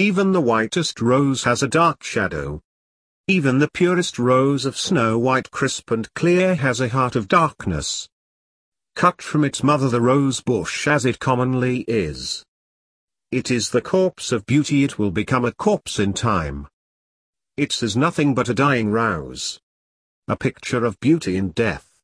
Even the whitest rose has a dark shadow. Even the purest rose of snow white crisp and clear has a heart of darkness. Cut from its mother the rose bush as it commonly is. It is the corpse of beauty it will become a corpse in time. It is nothing but a dying rose. A picture of beauty in death.